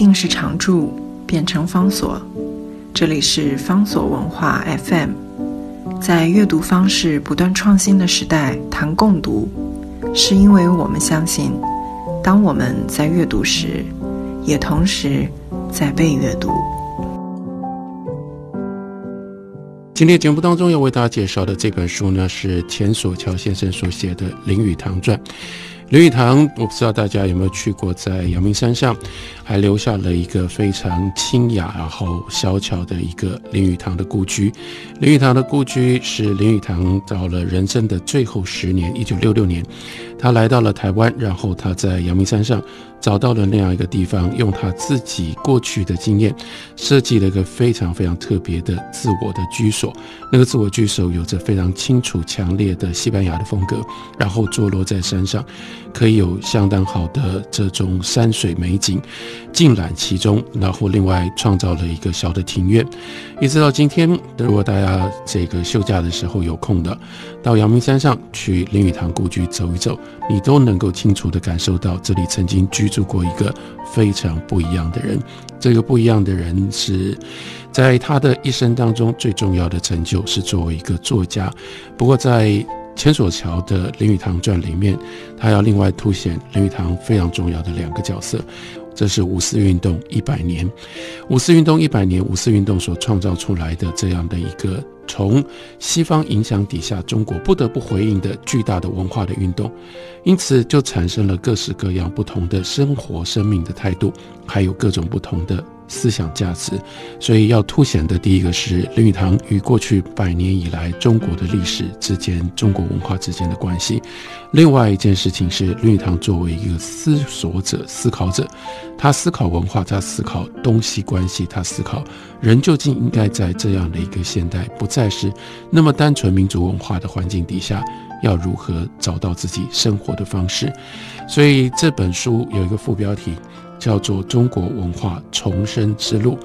定是常驻，变成方所。这里是方所文化 FM。在阅读方式不断创新的时代，谈共读，是因为我们相信，当我们在阅读时，也同时在被阅读。今天节目当中要为大家介绍的这本书呢，是钱锁桥先生所写的《林语堂传》。林语堂，我不知道大家有没有去过，在阳明山上，还留下了一个非常清雅然后小巧的一个林语堂的故居。林语堂的故居是林语堂到了人生的最后十年，一九六六年，他来到了台湾，然后他在阳明山上。找到了那样一个地方，用他自己过去的经验，设计了一个非常非常特别的自我的居所。那个自我居所有着非常清楚、强烈的西班牙的风格，然后坐落在山上，可以有相当好的这种山水美景，尽览其中。然后另外创造了一个小的庭院，一直到今天，如果大家这个休假的时候有空的，到阳明山上去林语堂故居走一走，你都能够清楚地感受到这里曾经居。住过一个非常不一样的人，这个不一样的人是在他的一生当中最重要的成就是作为一个作家。不过在千索桥的林语堂传里面，他要另外凸显林语堂非常重要的两个角色。这是五四运动一百年，五四运动一百年，五四运动所创造出来的这样的一个从西方影响底下，中国不得不回应的巨大的文化的运动，因此就产生了各式各样不同的生活、生命的态度，还有各种不同的。思想价值，所以要凸显的第一个是林语堂与过去百年以来中国的历史之间、中国文化之间的关系。另外一件事情是林语堂作为一个思索者、思考者，他思考文化，他思考东西关系，他思考人究竟应该在这样的一个现代不再是那么单纯民族文化的环境底下，要如何找到自己生活的方式。所以这本书有一个副标题。叫做中国文化重生之路。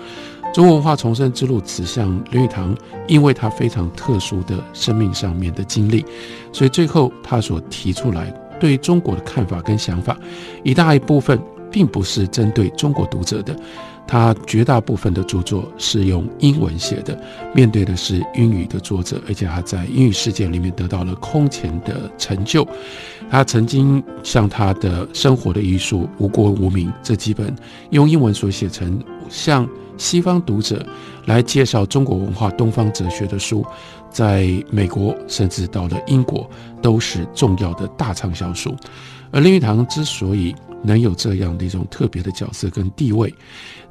中国文化重生之路指向林语堂，因为他非常特殊的生命上面的经历，所以最后他所提出来对中国的看法跟想法，一大一部分并不是针对中国读者的。他绝大部分的著作是用英文写的，面对的是英语的作者，而且他在英语世界里面得到了空前的成就。他曾经向他的生活的艺术《无国无名》这几本用英文所写成向西方读者来介绍中国文化、东方哲学的书，在美国甚至到了英国都是重要的大畅销书。而林语堂之所以能有这样的一种特别的角色跟地位，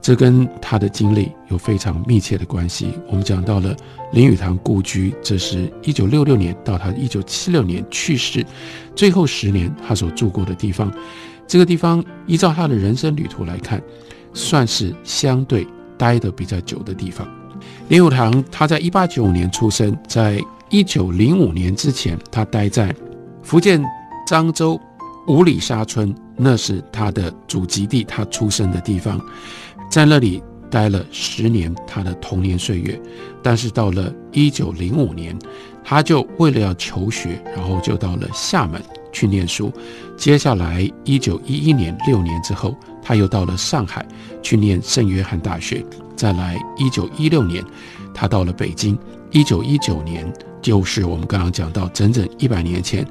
这跟他的经历有非常密切的关系。我们讲到了林语堂故居，这是一九六六年到他一九七六年去世最后十年他所住过的地方。这个地方依照他的人生旅途来看，算是相对待的比较久的地方。林语堂他在一八九五年出生，在一九零五年之前，他待在福建漳州五里沙村，那是他的祖籍地，他出生的地方。在那里待了十年，他的童年岁月。但是到了一九零五年，他就为了要求学，然后就到了厦门去念书。接下来一九一一年六年之后，他又到了上海去念圣约翰大学。再来一九一六年，他到了北京。一九一九年，就是我们刚刚讲到整整一百年前。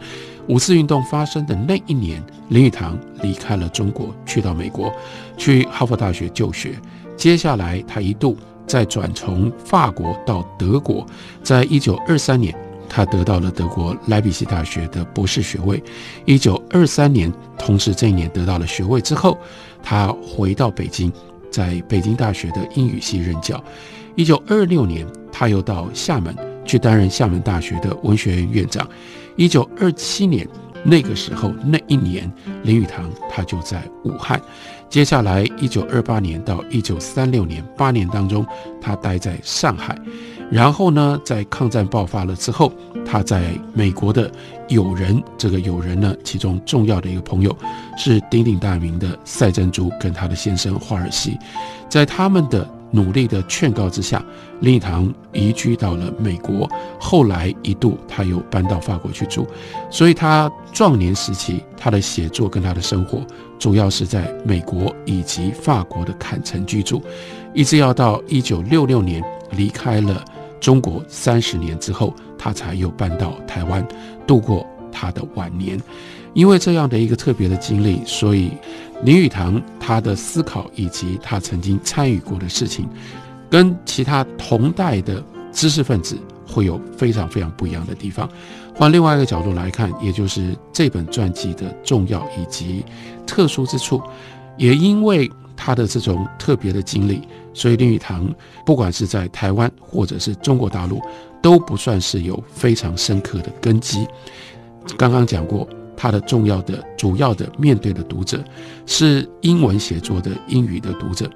五四运动发生的那一年，林语堂离开了中国，去到美国，去哈佛大学就学。接下来，他一度再转从法国到德国。在一九二三年，他得到了德国莱比锡大学的博士学位。一九二三年，同时这一年得到了学位之后，他回到北京，在北京大学的英语系任教。一九二六年，他又到厦门去担任厦门大学的文学院院长。一九二七年那个时候，那一年，林语堂他就在武汉。接下来，一九二八年到一九三六年八年当中，他待在上海。然后呢，在抗战爆发了之后，他在美国的友人，这个友人呢，其中重要的一个朋友是鼎鼎大名的赛珍珠跟他的先生华尔西，在他们的努力的劝告之下，林语堂移居到了美国。后来一度他又搬到法国去住，所以他壮年时期他的写作跟他的生活，主要是在美国以及法国的坎城居住，一直要到一九六六年离开了中国三十年之后，他才又搬到台湾度过他的晚年。因为这样的一个特别的经历，所以林语堂他的思考以及他曾经参与过的事情，跟其他同代的知识分子会有非常非常不一样的地方。换另外一个角度来看，也就是这本传记的重要以及特殊之处，也因为他的这种特别的经历，所以林语堂不管是在台湾或者是中国大陆，都不算是有非常深刻的根基。刚刚讲过。他的重要的、主要的面对的读者是英文写作的英语的读者。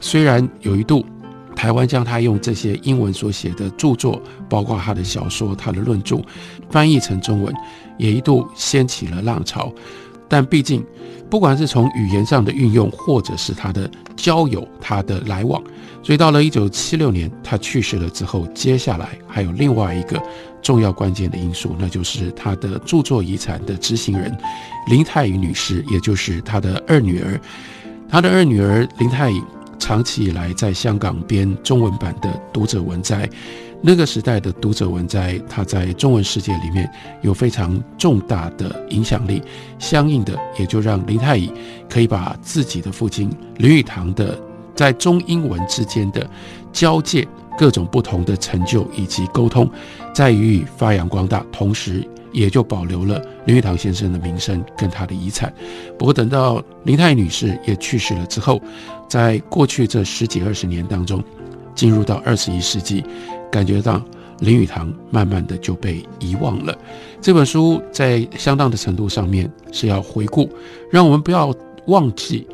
虽然有一度台湾将他用这些英文所写的著作，包括他的小说、他的论著，翻译成中文，也一度掀起了浪潮。但毕竟，不管是从语言上的运用，或者是他的交友、他的来往，所以到了一九七六年他去世了之后，接下来还有另外一个。重要关键的因素，那就是他的著作遗产的执行人林太乙女士，也就是他的二女儿。他的二女儿林太乙长期以来在香港编中文版的《读者文摘》，那个时代的《读者文摘》，它在中文世界里面有非常重大的影响力。相应的，也就让林太乙可以把自己的父亲林语堂的在中英文之间的交界。各种不同的成就以及沟通，再予以发扬光大，同时也就保留了林语堂先生的名声跟他的遗产。不过，等到林太女士也去世了之后，在过去这十几二十年当中，进入到二十一世纪，感觉到林语堂慢慢的就被遗忘了。这本书在相当的程度上面是要回顾，让我们不要忘记，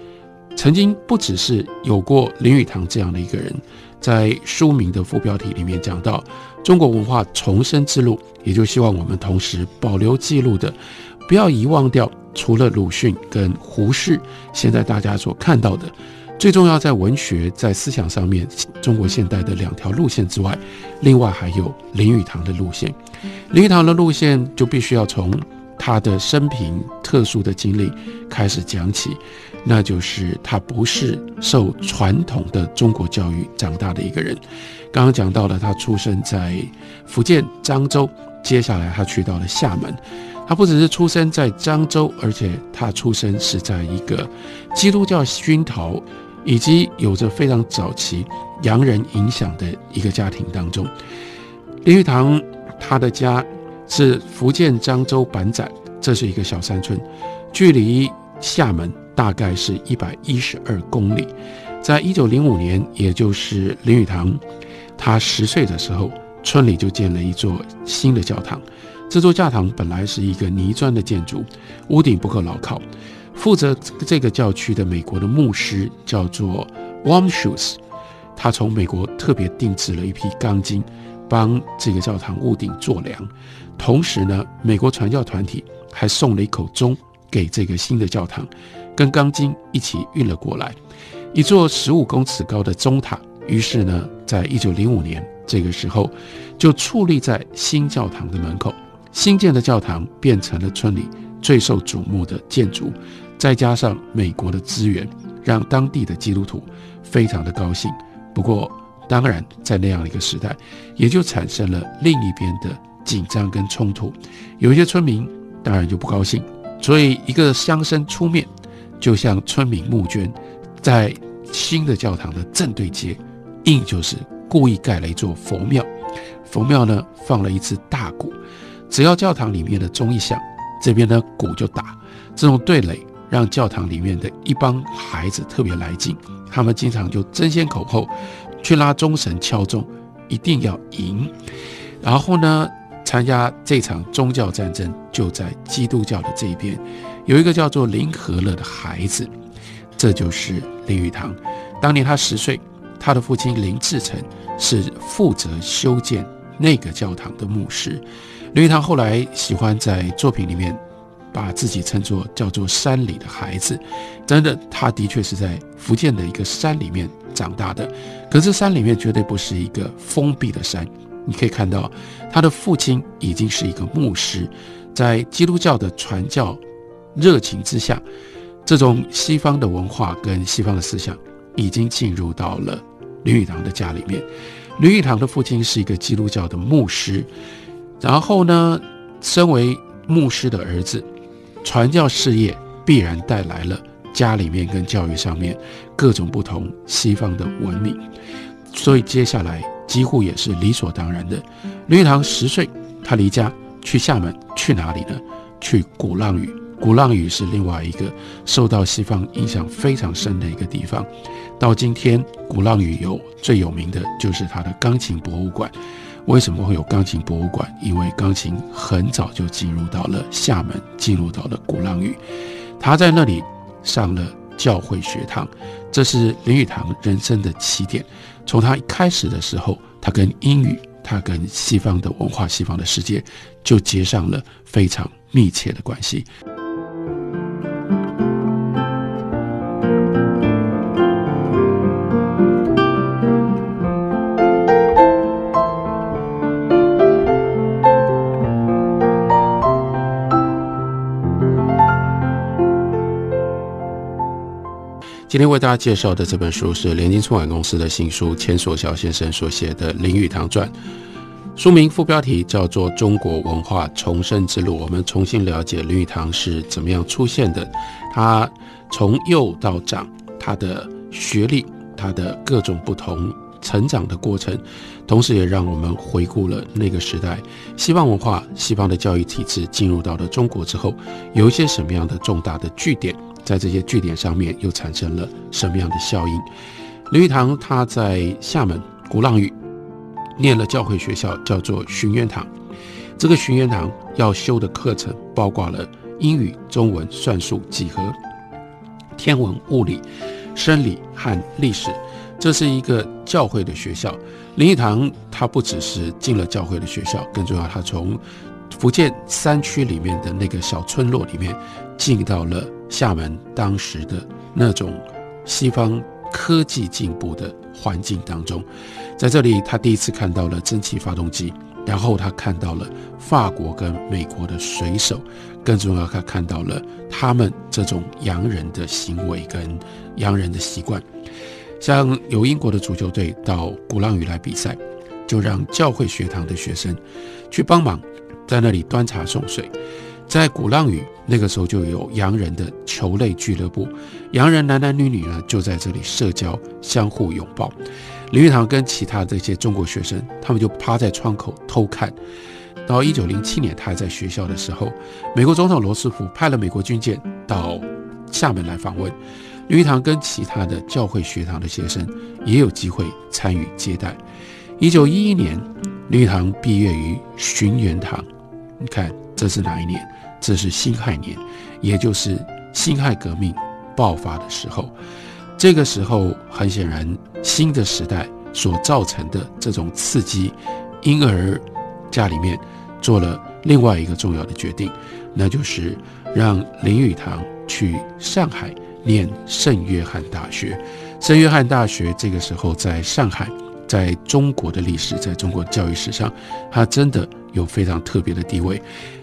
曾经不只是有过林语堂这样的一个人。在书名的副标题里面讲到中国文化重生之路，也就希望我们同时保留记录的，不要遗忘掉除了鲁迅跟胡适，现在大家所看到的，最重要在文学在思想上面中国现代的两条路线之外，另外还有林语堂的路线。林语堂的路线就必须要从他的生平特殊的经历开始讲起。那就是他不是受传统的中国教育长大的一个人。刚刚讲到了，他出生在福建漳州，接下来他去到了厦门。他不只是出生在漳州，而且他出生是在一个基督教熏陶以及有着非常早期洋人影响的一个家庭当中。林语堂他的家是福建漳州板仔，这是一个小山村，距离厦门。大概是一百一十二公里，在一九零五年，也就是林语堂他十岁的时候，村里就建了一座新的教堂。这座教堂本来是一个泥砖的建筑，屋顶不够牢靠。负责这个教区的美国的牧师叫做 Warm Shoes，他从美国特别定制了一批钢筋，帮这个教堂屋顶做梁。同时呢，美国传教团体还送了一口钟给这个新的教堂。跟钢筋一起运了过来，一座十五公尺高的钟塔。于是呢，在一九零五年这个时候，就矗立在新教堂的门口。新建的教堂变成了村里最受瞩目的建筑。再加上美国的资源，让当地的基督徒非常的高兴。不过，当然在那样一个时代，也就产生了另一边的紧张跟冲突。有一些村民当然就不高兴，所以一个乡绅出面。就像村民募捐，在新的教堂的正对街，硬就是故意盖了一座佛庙。佛庙呢放了一只大鼓，只要教堂里面的钟一响，这边的鼓就打。这种对垒让教堂里面的一帮孩子特别来劲，他们经常就争先恐后去拉钟神敲钟，一定要赢。然后呢，参加这场宗教战争就在基督教的这一边。有一个叫做林和乐的孩子，这就是林语堂。当年他十岁，他的父亲林志成是负责修建那个教堂的牧师。林语堂后来喜欢在作品里面把自己称作叫做山里的孩子。真的，他的确是在福建的一个山里面长大的。可是山里面绝对不是一个封闭的山。你可以看到，他的父亲已经是一个牧师，在基督教的传教热情之下，这种西方的文化跟西方的思想已经进入到了林语堂的家里面。林语堂的父亲是一个基督教的牧师，然后呢，身为牧师的儿子，传教事业必然带来了家里面跟教育上面各种不同西方的文明，所以接下来。几乎也是理所当然的。林语堂十岁，他离家去厦门，去哪里呢？去鼓浪屿。鼓浪屿是另外一个受到西方影响非常深的一个地方。到今天，鼓浪屿有最有名的就是它的钢琴博物馆。为什么会有钢琴博物馆？因为钢琴很早就进入到了厦门，进入到了鼓浪屿。他在那里上了教会学堂，这是林语堂人生的起点。从他一开始的时候，他跟英语，他跟西方的文化、西方的世界，就结上了非常密切的关系。今天为大家介绍的这本书是联经出版公司的新书，钱所孝先生所写的《林语堂传》。书名副标题叫做《中国文化重生之路》，我们重新了解林语堂是怎么样出现的。他从幼到长，他的学历，他的各种不同成长的过程，同时也让我们回顾了那个时代西方文化、西方的教育体制进入到了中国之后，有一些什么样的重大的据点。在这些据点上面又产生了什么样的效应？林语堂他在厦门鼓浪屿念了教会学校，叫做寻渊堂。这个寻渊堂要修的课程包括了英语、中文、算术、几何、天文、物理、生理和历史。这是一个教会的学校。林语堂他不只是进了教会的学校，更重要，他从福建山区里面的那个小村落里面进到了。厦门当时的那种西方科技进步的环境当中，在这里他第一次看到了蒸汽发动机，然后他看到了法国跟美国的水手，更重要，他看到了他们这种洋人的行为跟洋人的习惯。像有英国的足球队到鼓浪屿来比赛，就让教会学堂的学生去帮忙，在那里端茶送水。在鼓浪屿那个时候就有洋人的球类俱乐部，洋人男男女女呢就在这里社交，相互拥抱。林语堂跟其他这些中国学生，他们就趴在窗口偷看。到一九零七年，他还在学校的时候，美国总统罗斯福派了美国军舰到厦门来访问，林语堂跟其他的教会学堂的学生也有机会参与接待。一九一一年，林语堂毕业于寻源堂，你看这是哪一年？这是辛亥年，也就是辛亥革命爆发的时候。这个时候，很显然，新的时代所造成的这种刺激，因而家里面做了另外一个重要的决定，那就是让林语堂去上海念圣约翰大学。圣约翰大学这个时候在上海，在中国的历史，在中国教育史上，它真的有非常特别的地位。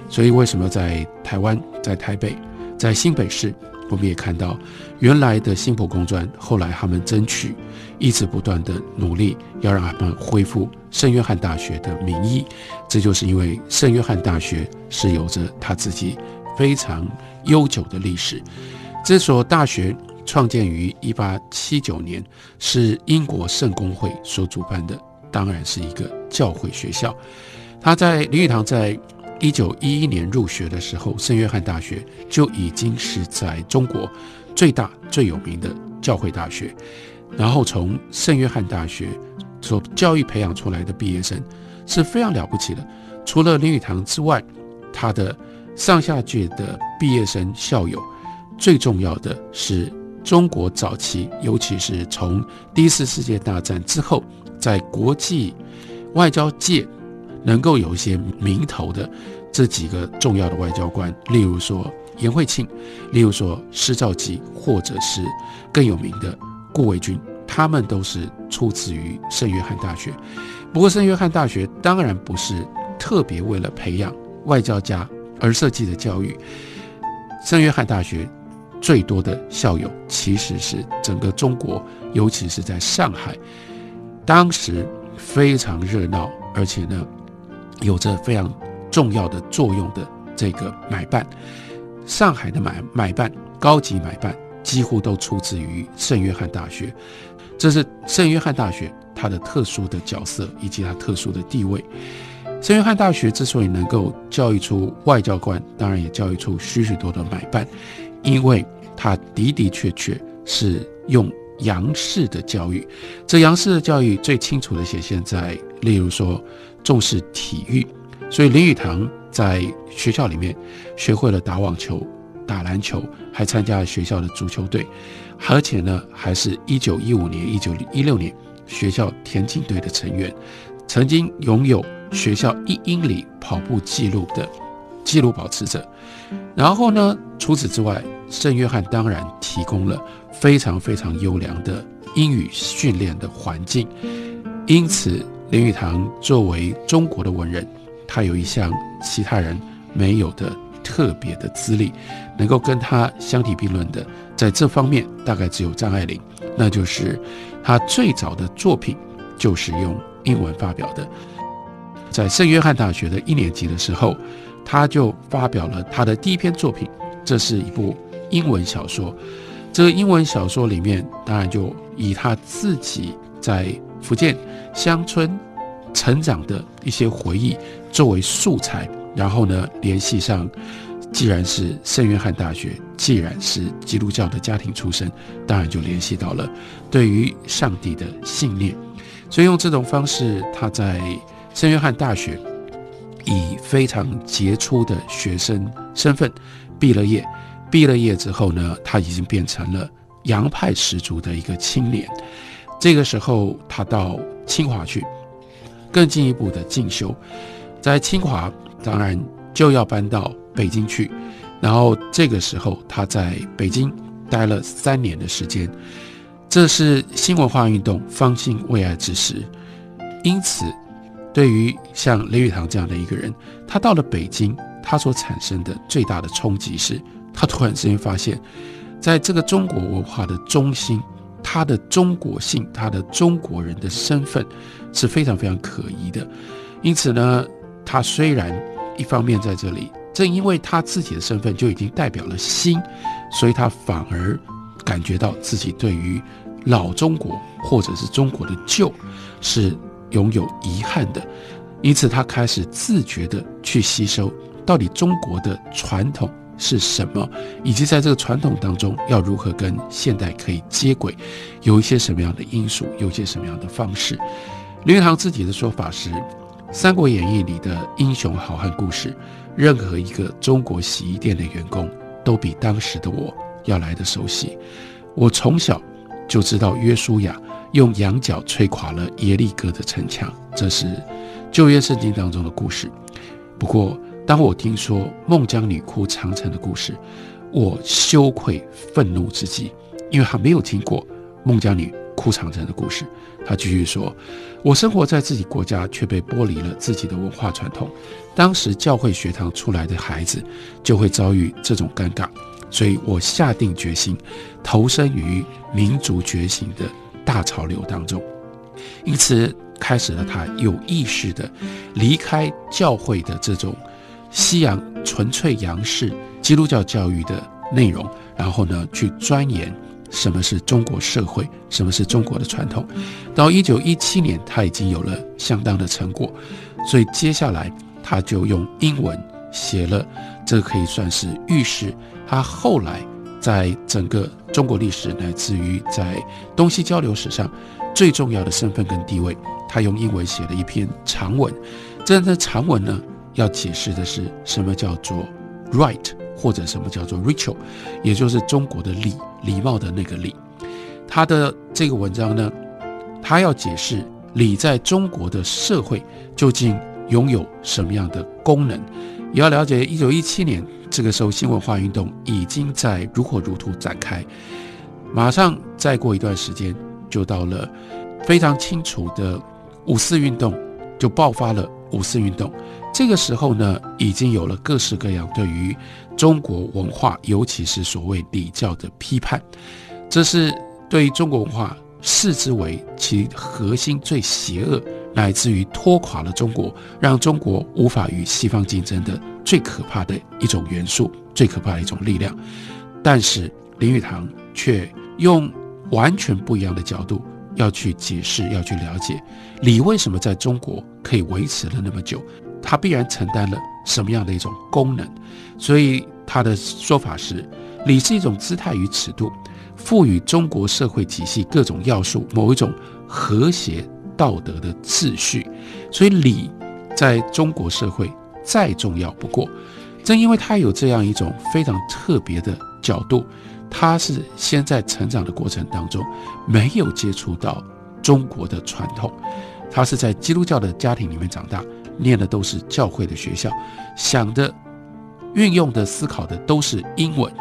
所以，为什么在台湾、在台北、在新北市，我们也看到原来的新浦工专，后来他们争取，一直不断的努力，要让他们恢复圣约翰大学的名义。这就是因为圣约翰大学是有着他自己非常悠久的历史。这所大学创建于一八七九年，是英国圣公会所主办的，当然是一个教会学校。他在林语堂在。一九一一年入学的时候，圣约翰大学就已经是在中国最大最有名的教会大学。然后从圣约翰大学所教育培养出来的毕业生是非常了不起的。除了林语堂之外，他的上下届的毕业生校友，最重要的是中国早期，尤其是从第一次世界大战之后，在国际外交界。能够有一些名头的这几个重要的外交官，例如说颜惠庆，例如说施肇基，或者是更有名的顾维钧，他们都是出自于圣约翰大学。不过，圣约翰大学当然不是特别为了培养外交家而设计的教育。圣约翰大学最多的校友其实是整个中国，尤其是在上海，当时非常热闹，而且呢，有着非常重要的作用的这个买办。上海的买买办，高级买办几乎都出自于圣约翰大学，这是圣约翰大学它的特殊的角色以及它特殊的地位。圣约翰大学之所以能够教育出外交官，当然也教育出许许多多的买办，因为它的的确确是用洋式的教育。这洋式的教育最清楚的显现在，例如说重视体育，所以林语堂在学校里面学会了打网球、打篮球，还参加了学校的足球队，而且呢，还是一九一五年、一九一六年学校田径队的成员，曾经拥有。学校一英里跑步记录的记录保持者，然后呢？除此之外，圣约翰当然提供了非常非常优良的英语训练的环境。因此，林语堂作为中国的文人，他有一项其他人没有的特别的资历，能够跟他相提并论的，在这方面大概只有张爱玲，那就是他最早的作品就是用英文发表的。在圣约翰大学的一年级的时候，他就发表了他的第一篇作品，这是一部英文小说。这个英文小说里面，当然就以他自己在福建乡村成长的一些回忆作为素材，然后呢，联系上，既然是圣约翰大学，既然是基督教的家庭出身，当然就联系到了对于上帝的信念，所以用这种方式，他在。圣约翰大学以非常杰出的学生身份毕了业，毕了业之后呢，他已经变成了洋派十足的一个青年。这个时候，他到清华去，更进一步的进修。在清华，当然就要搬到北京去。然后这个时候，他在北京待了三年的时间。这是新文化运动方兴未艾之时，因此。对于像雷语堂这样的一个人，他到了北京，他所产生的最大的冲击是，他突然之间发现，在这个中国文化的中心，他的中国性，他的中国人的身份是非常非常可疑的。因此呢，他虽然一方面在这里，正因为他自己的身份就已经代表了新，所以他反而感觉到自己对于老中国或者是中国的旧是。拥有遗憾的，因此他开始自觉地去吸收到底中国的传统是什么，以及在这个传统当中要如何跟现代可以接轨，有一些什么样的因素，有一些什么样的方式。林语堂自己的说法是，《三国演义》里的英雄好汉故事，任何一个中国洗衣店的员工都比当时的我要来的熟悉。我从小就知道约书亚。用羊角吹垮了耶利哥的城墙，这是旧约圣经当中的故事。不过，当我听说孟姜女哭长城的故事，我羞愧愤怒之极，因为他没有听过孟姜女哭长城的故事。他继续说：“我生活在自己国家，却被剥离了自己的文化传统。当时教会学堂出来的孩子就会遭遇这种尴尬，所以我下定决心投身于民族觉醒的。”大潮流当中，因此开始了他有意识的离开教会的这种西洋纯粹洋式基督教教育的内容，然后呢去钻研什么是中国社会，什么是中国的传统。到一九一七年，他已经有了相当的成果，所以接下来他就用英文写了，这可以算是预示他后来。在整个中国历史乃至于在东西交流史上最重要的身份跟地位，他用英文写了一篇长文。这样的长文呢，要解释的是什么叫做 right，或者什么叫做 ritual，也就是中国的礼礼貌的那个礼。他的这个文章呢，他要解释礼在中国的社会究竟拥有什么样的功能，也要了解一九一七年这个时候新文化运动已经在如火如荼展开，马上再过一段时间就到了非常清楚的五四运动就爆发了。五四运动这个时候呢，已经有了各式各样对于中国文化，尤其是所谓礼教的批判，这是对于中国文化视之为其核心最邪恶。乃至于拖垮了中国，让中国无法与西方竞争的最可怕的一种元素，最可怕的一种力量。但是林语堂却用完全不一样的角度要去解释，要去了解礼为什么在中国可以维持了那么久，它必然承担了什么样的一种功能。所以他的说法是，礼是一种姿态与尺度，赋予中国社会体系各种要素某一种和谐。道德的秩序，所以礼在中国社会再重要不过。正因为他有这样一种非常特别的角度，他是先在成长的过程当中没有接触到中国的传统，他是在基督教的家庭里面长大，念的都是教会的学校，想的、运用的、思考的都是英文。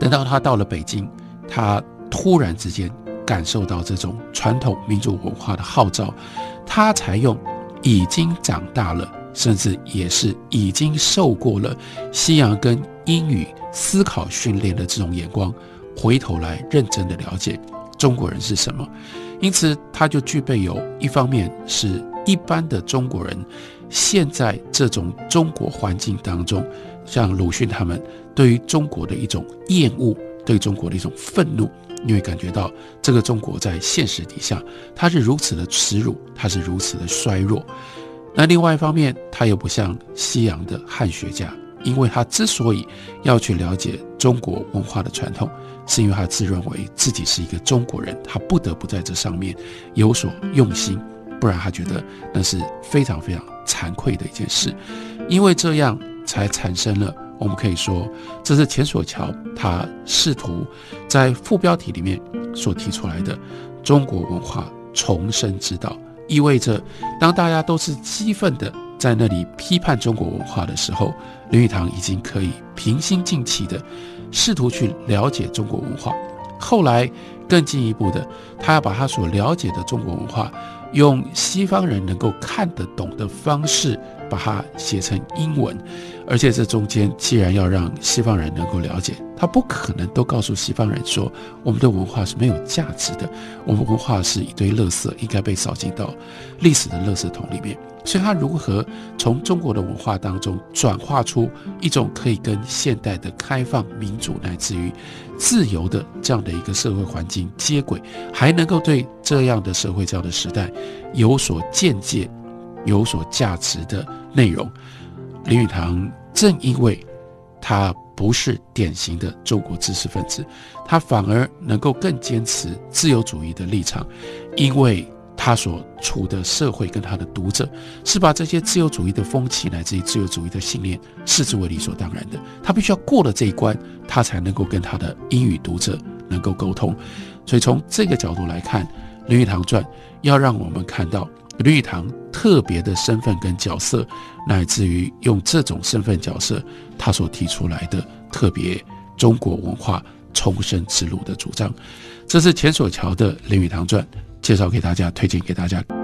等到他到了北京，他突然之间。感受到这种传统民族文化的号召，他才用已经长大了，甚至也是已经受过了西洋跟英语思考训练的这种眼光，回头来认真的了解中国人是什么。因此，他就具备有一方面是一般的中国人现在这种中国环境当中，像鲁迅他们对于中国的一种厌恶，对中国的一种愤怒。你会感觉到这个中国在现实底下，它是如此的耻辱，它是如此的衰弱。那另外一方面，他又不像西洋的汉学家，因为他之所以要去了解中国文化的传统，是因为他自认为自己是一个中国人，他不得不在这上面有所用心，不然他觉得那是非常非常惭愧的一件事，因为这样才产生了。我们可以说，这是钱索桥他试图在副标题里面所提出来的中国文化重生之道，意味着当大家都是激愤的在那里批判中国文化的时候，林语堂已经可以平心静气的试图去了解中国文化。后来更进一步的，他要把他所了解的中国文化，用西方人能够看得懂的方式。把它写成英文，而且这中间既然要让西方人能够了解，他不可能都告诉西方人说我们的文化是没有价值的，我们文化是一堆垃圾，应该被扫进到历史的垃圾桶里面。所以，他如何从中国的文化当中转化出一种可以跟现代的开放、民主乃至于自由的这样的一个社会环境接轨，还能够对这样的社会、这样的时代有所见解？有所价值的内容，林语堂正因为他不是典型的中国知识分子，他反而能够更坚持自由主义的立场，因为他所处的社会跟他的读者是把这些自由主义的风气乃至于自由主义的信念视之为理所当然的，他必须要过了这一关，他才能够跟他的英语读者能够沟通。所以从这个角度来看，《林语堂传》要让我们看到。林语堂特别的身份跟角色，乃至于用这种身份角色，他所提出来的特别中国文化重生之路的主张，这是钱所桥的《林语堂传》，介绍给大家，推荐给大家。